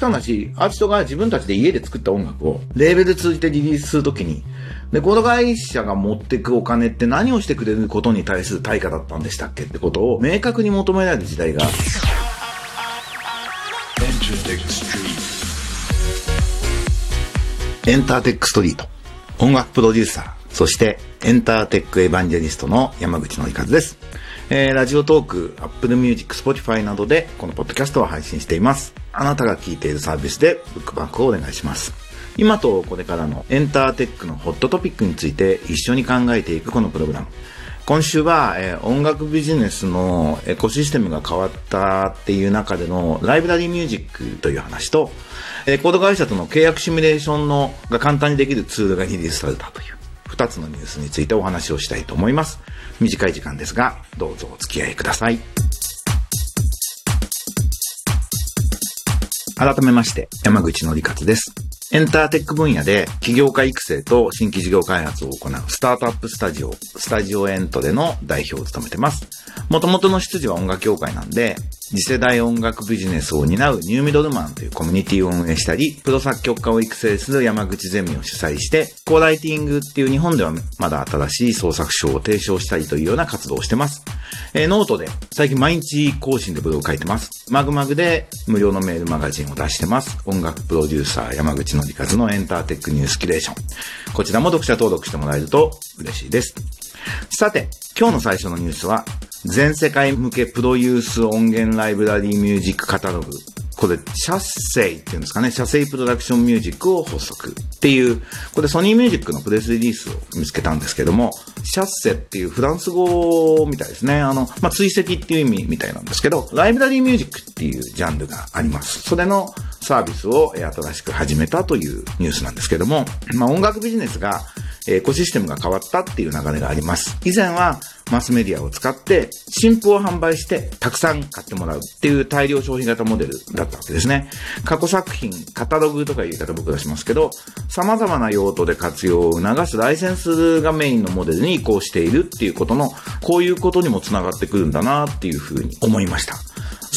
くたな話、アーティストが自分たちで家で作った音楽を、レーベル通じてリリースするときに、レコード会社が持ってくお金って何をしてくれることに対する対価だったんでしたっけってことを明確に求められる時代が、エンターテックストリート。音楽プロデューサー、そしてエンターテックエヴァンジェリストの山口のりかずです。えー、ラジオトーク、Apple Music、Spotify などでこのポッドキャストを配信しています。あなたが聞いているサービスでブックバックをお願いします。今とこれからのエンターテックのホットトピックについて一緒に考えていくこのプログラム。今週は、えー、音楽ビジネスのエコシステムが変わったっていう中でのライブラリーミュージックという話と、レコード会社との契約シミュレーションのが簡単にできるツールがリリースされたという2つのニュースについてお話をしたいと思います。短い時間ですが、どうぞお付き合いください。改めまして、山口のりかつです。 entertech 分野で起業家育成と新規事業開発を行うスタートアップスタジオ、 Studio ENTRE の代表を務めてます。もともとの出自は音楽業界なんで、次世代音楽ビジネスを担う New Middleman というコミュニティを運営したり、プロ作曲家を育成する山口ゼミを主催して、 co-writing っていう日本ではまだ新しい創作法を提唱したりというような活動をしてます。えー、ノートで最近毎日更新でブログを書いてます。まぐまぐで無料のメールマガジンを出してます。音楽プロデューサー山口のりかずの entertech news curation。こちらも読者登録してもらえると嬉しいです。さて、今日の最初のニュースは、全世界向けプロユース音源ライブラリーミュージックカタログ。これ、シャッセイっていうんですかね。シャッセイプロダクションミュージックを発足っていう、これソニーミュージックのプレスリリースを見つけたんですけども、シャッセっていうフランス語みたいですね。あの、まあ、追跡っていう意味みたいなんですけど、ライブラリーミュージックっていうジャンルがあります。それのサービスを新しく始めたというニュースなんですけども、まあ、音楽ビジネスがエコシステムが変わったっていう流れがあります。以前はマスメディアを使って新譜を販売してたくさん買ってもらうっていう大量消費型モデルだったわけですね。過去作品、カタログとかいう言い方僕出しますけど、様々な用途で活用を促すライセンスがメインのモデルに移行しているっていうことの、こういうことにもつながってくるんだなっていうふうに思いました。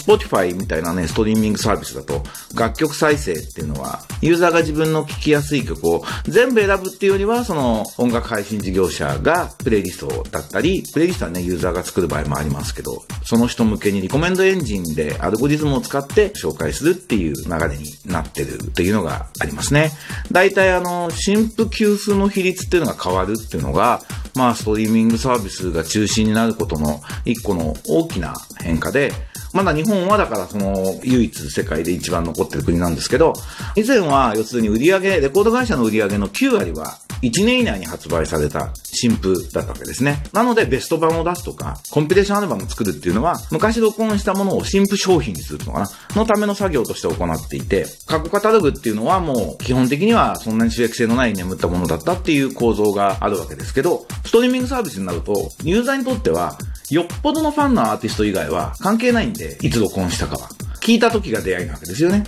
Spotify みたいなね、ストリーミングサービスだと、楽曲再生っていうのは、ユーザーが自分の聴きやすい曲を全部選ぶっていうよりは、その音楽配信事業者がプレイリストだったり、プレイリストはね、ユーザーが作る場合もありますけど、その人向けにリコメンドエンジンでアルゴリズムを使って紹介するっていう流れになってるっていうのがありますね。大体あの、新婦給付の比率っていうのが変わるっていうのが、まあ、ストリーミングサービスが中心になることの一個の大きな変化で、まだ日本はだからその唯一世界で一番残ってる国なんですけど、以前は要するに売り上げ、レコード会社の売り上げの9割は1年以内に発売された新譜だったわけですね。なのでベスト版を出すとか、コンピレーションアルバムを作るっていうのは、昔録音したものを新譜商品にするのかなのための作業として行っていて、過去カタログっていうのはもう基本的にはそんなに収益性のない眠ったものだったっていう構造があるわけですけど、ストリーミングサービスになると、ユーザーにとっては、よっぽどのファンのアーティスト以外は関係ないんで、いつ録音したかは。聞いた時が出会いなわけですよね。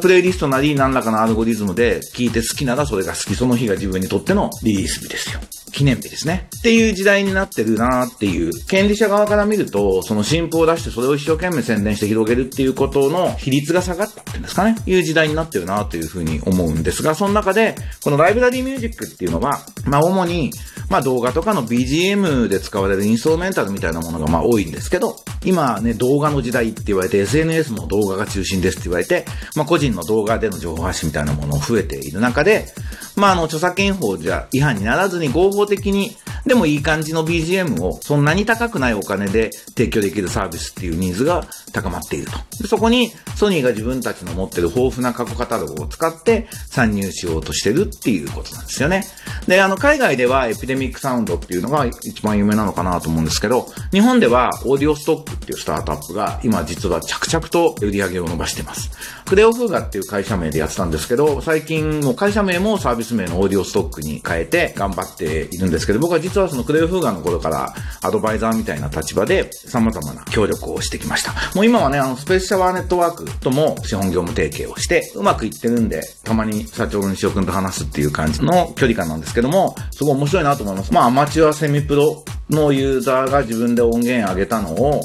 プレイリストなり何らかのアルゴリズムで聞いて好きならそれが好き。その日が自分にとってのリリース日ですよ。記念日ですね。っていう時代になってるなっていう。権利者側から見ると、その新譜を出してそれを一生懸命宣伝して広げるっていうことの比率が下がったっていうんですかね。いう時代になってるなというふうに思うんですが、その中で、このライブラリーミュージックっていうのは、まあ主に、まあ動画とかの BGM で使われるインストルメンタルみたいなものがまあ多いんですけど、今ね、動画の時代って言われて、SNS も動画が中心ですって言われて、まあ個人の動画での情報発信みたいなものを増えている中で、まああの著作権法じゃ違反にならずに合法的にでもいい感じの BGM をそんなに高くないお金で提供できるサービスっていうニーズが高まっていると。でそこにソニーが自分たちの持ってる豊富な過去カタログを使って参入しようとしてるっていうことなんですよね。で、あの、海外ではエピデミックサウンドっていうのが一番有名なのかなと思うんですけど、日本ではオーディオストックっていうスタートアップが今実は着々と売り上げを伸ばしてます。クレオフーガっていう会社名でやってたんですけど、最近もう会社名もサービス名のオーディオストックに変えて頑張っているんですけど、僕は実ははそのクレオフーガの頃からアドバイザーみたいな立場で様々な協力をしてきました。もう今はね、あの、スペースシャワーネットワークとも資本業務提携をして、うまくいってるんで、たまに社長の西尾くんと話すっていう感じの距離感なんですけども、すごい面白いなと思います。まあ、アマチュアセミプロのユーザーが自分で音源上げたのを、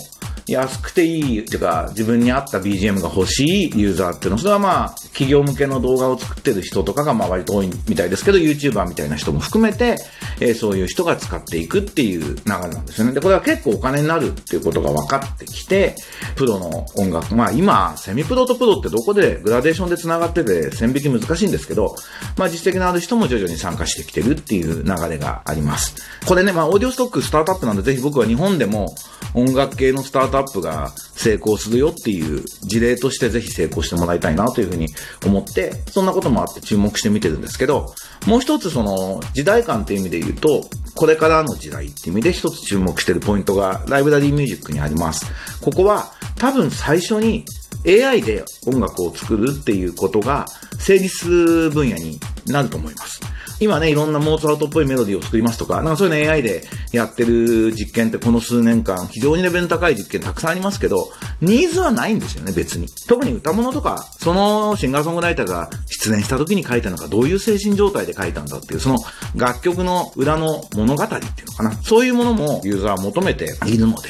安くていいっていうか、自分に合った BGM が欲しいユーザーっていうの、それはまあ、企業向けの動画を作ってる人とかがまあ割と多いみたいですけど、YouTuber みたいな人も含めて、えー、そういう人が使っていくっていう流れなんですよね。で、これは結構お金になるっていうことが分かってきて、プロの音楽、まあ今、セミプロとプロってどこでグラデーションで繋がってて線引き難しいんですけど、まあ実績のある人も徐々に参加してきてるっていう流れがあります。これね、まあオーディオストックスタートアップなんでぜひ僕は日本でも音楽系のスタートアップが成功するよっていう事例としてぜひ成功してもらいたいなというふうに思って、そんなこともあって注目して見てるんですけど、もう一つその時代感っていう意味で言うと、これからの時代っていう意味で一つ注目してるポイントがライブラリーミュージックにあります。ここは多分最初に AI で音楽を作るっていうことが成立分野になると思います。今ね、いろんなモーツァルトっぽいメロディーを作りますとか、なんかそういうの AI でやってる実験ってこの数年間、非常にレベル高い実験たくさんありますけど、ニーズはないんですよね、別に。特に歌物とか、そのシンガーソングライターが出演した時に書いたのがどういう精神状態で書いたんだっていう、その楽曲の裏の物語っていうのかな。そういうものもユーザーは求めているので、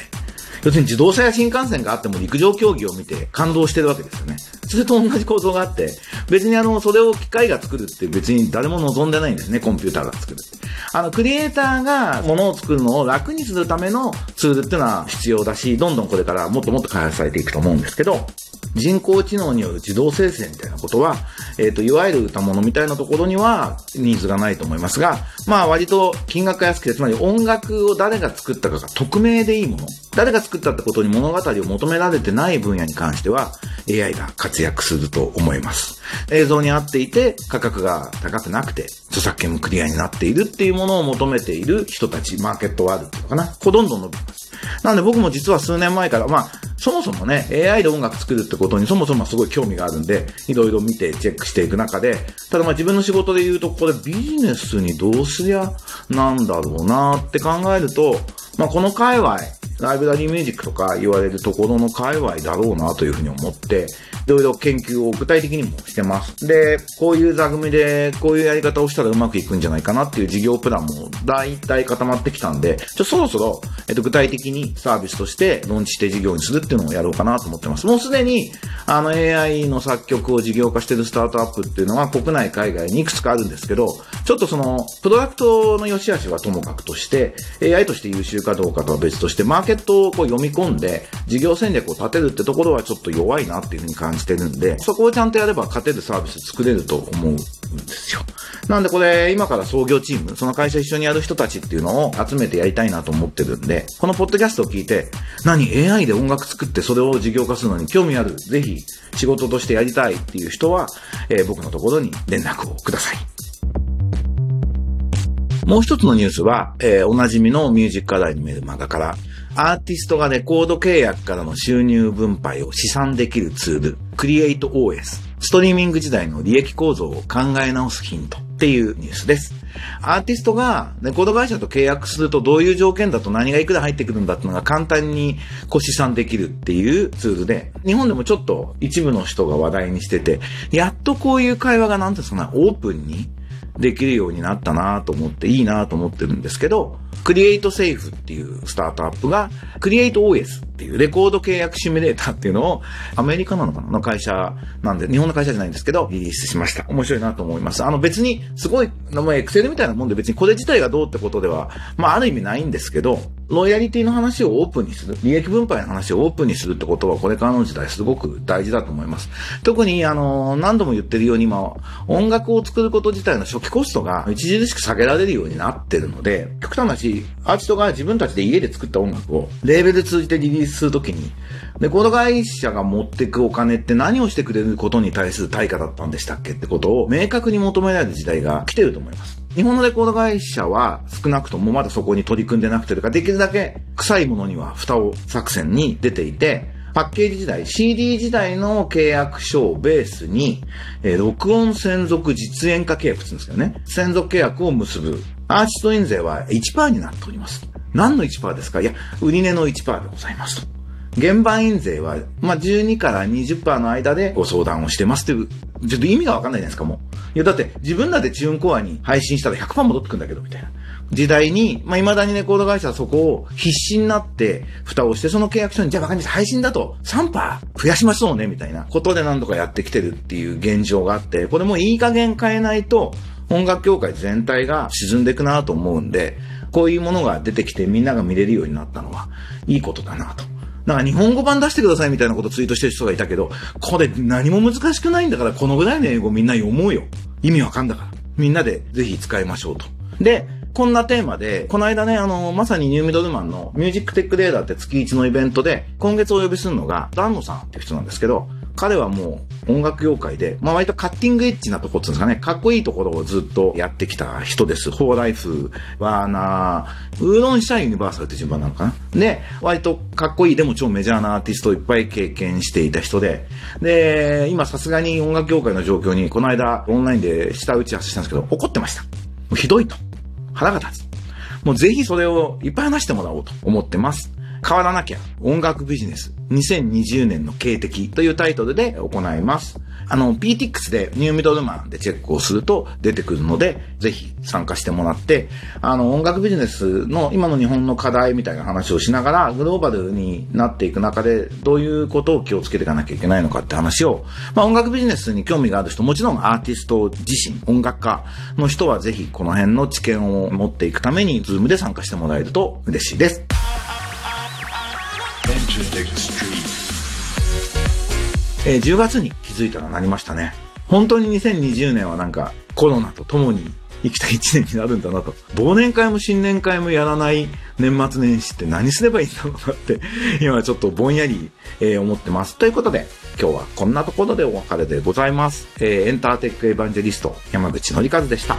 要するに自動車や新幹線があっても陸上競技を見て感動してるわけですよね。それと同じ構造があって、別にあの、それを機械が作るって別に誰も望んでないんですね、コンピューターが作る。あの、クリエイターが物を作るのを楽にするためのツールっていうのは必要だし、どんどんこれからもっともっと開発されていくと思うんですけど、人工知能による自動生成みたいなことは、えっ、ー、と、いわゆる歌物みたいなところにはニーズがないと思いますが、まあ割と金額が安くて、つまり音楽を誰が作ったかが匿名でいいもの。誰が作ったってことに物語を求められてない分野に関しては AI が活躍すると思います。映像に合っていて価格が高くなくて著作権もクリアになっているっていうものを求めている人たち、マーケットはあるっていうのかな。こうどんどん伸びます。なので僕も実は数年前から、まあ、そもそもね、AI で音楽作るってことにそもそもすごい興味があるんで、いろいろ見てチェックしていく中で、ただまあ自分の仕事で言うと、これビジネスにどうすりゃなんだろうなって考えると、まあこの界隈、ライブラリーミュージックとか言われるところの界隈だろうなというふうに思って、いろいろ研究を具体的にもしてます。で、こういう座組で、こういうやり方をしたらうまくいくんじゃないかなっていう事業プランも大体固まってきたんで、ちょ、そろそろ、えっと、具体的にサービスとしてローンチして事業にするっていうのをやろうかなと思ってます。もうすでに、あの AI の作曲を事業化してるスタートアップっていうのは国内海外にいくつかあるんですけど、ちょっとその、プロダクトの良し悪しはともかくとして、AI として優秀かどうかとは別として、マーケットをこう読み込んで、事業戦略を立てるってところはちょっと弱いなっていうふうに感じてるんで、そこをちゃんとやれば勝てるサービス作れると思うんですよ。なんでこれ、今から創業チーム、その会社一緒にやる人たちっていうのを集めてやりたいなと思ってるんで、このポッドキャストを聞いて、何 AI で音楽作ってそれを事業化するのに興味ある、ぜひ仕事としてやりたいっていう人は、えー、僕のところに連絡をください。もう一つのニュースは、えー、おなじみのミュージック課題にメルマガから、アーティストがレコード契約からの収入分配を試算できるツール、CreateOS。ストリーミング時代の利益構造を考え直すヒントっていうニュースです。アーティストがレコード会社と契約するとどういう条件だと何がいくら入ってくるんだっていうのが簡単にこう試算できるっていうツールで、日本でもちょっと一部の人が話題にしてて、やっとこういう会話がなんですかね、オープンにできるようになったなと思っていいなと思ってるんですけど、クリエイトセーフっていうスタートアップが、クリエイト OS っていうレコード契約シミュレーターっていうのを、アメリカなのかなの会社なんで、日本の会社じゃないんですけど、リリースしました。面白いなと思います。あの別に、すごい、エクセルみたいなもんで別にこれ自体がどうってことでは、まあある意味ないんですけど、ロイヤリティの話をオープンにする、利益分配の話をオープンにするってことは、これからの時代すごく大事だと思います。特に、あの、何度も言ってるように今、音楽を作ること自体の初期コストが著しく下げられるようになってるので、極端な話、アーティストが自分たちで家で作った音楽を、レーベル通じてリリースするときに、レコード会社が持ってくお金って何をしてくれることに対する対価だったんでしたっけってことを明確に求められる時代が来てると思います。日本のレコード会社は少なくともまだそこに取り組んでなくてるか、できるだけ臭いものには蓋を作戦に出ていて、パッケージ時代、CD 時代の契約書をベースに、えー、録音専属実演化契約って言うんですけどね、専属契約を結ぶ。アーティスト印税は1%になっております。何の1%ですか？いや、売値の1%でございますと。現場印税は、まあ、12から20%の間でご相談をしてますっていう、ちょっと意味がわかんないじゃないですか、もう。いや、だって自分らでチューンコアに配信したら100%戻ってくんだけど、みたいな。時代に、まあ、未だにレコード会社はそこを必死になって蓋をして、その契約書に、じゃあバカにして配信だと3%増やしましょうね、みたいなことで何とかやってきてるっていう現状があって、これもいい加減変えないと、音楽業界全体が沈んでいくなと思うんで、こういうものが出てきてみんなが見れるようになったのは、いいことだなと。なんか日本語版出してくださいみたいなことツイートしてる人がいたけど、これ何も難しくないんだから、このぐらいの英語みんな読もうよ。意味わかんだから。みんなでぜひ使いましょうと。で、こんなテーマで、この間ね、あの、まさにニューミドルマンのミュージックテックデータって月1のイベントで、今月お呼びするのが、ダンノさんっていう人なんですけど、彼はもう音楽業界で、まあ割とカッティングエッジなとこっていうんですかね、かっこいいところをずっとやってきた人です。ホーライフ、ワーナー、ウーロンシャイユニバーサルって順番なのかな。で、割とかっこいいでも超メジャーなアーティストをいっぱい経験していた人で、で、今さすがに音楽業界の状況に、この間オンラインで下打ち合わせしたんですけど、怒ってました。もうひどいと。腹が立つ。もうぜひそれをいっぱい話してもらおうと思ってます。変わらなきゃ音楽ビジネス2020年の警笛というタイトルで行います。あの、PTX でニューミドルマンでチェックをすると出てくるので、ぜひ参加してもらって、あの、音楽ビジネスの今の日本の課題みたいな話をしながら、グローバルになっていく中で、どういうことを気をつけていかなきゃいけないのかって話を、まあ音楽ビジネスに興味がある人、もちろんアーティスト自身、音楽家の人はぜひこの辺の知見を持っていくために、ズームで参加してもらえると嬉しいです。え、10月に気づいたらなりましたね。本当に2020年はなんかコロナと共に生きた1年になるんだなと。忘年会も新年会もやらない年末年始って何すればいいんだろうなって、今ちょっとぼんやり、え、思ってます。ということで、今日はこんなところでお別れでございます。え、エンターテックエヴァンジェリスト、山口のりかずでした。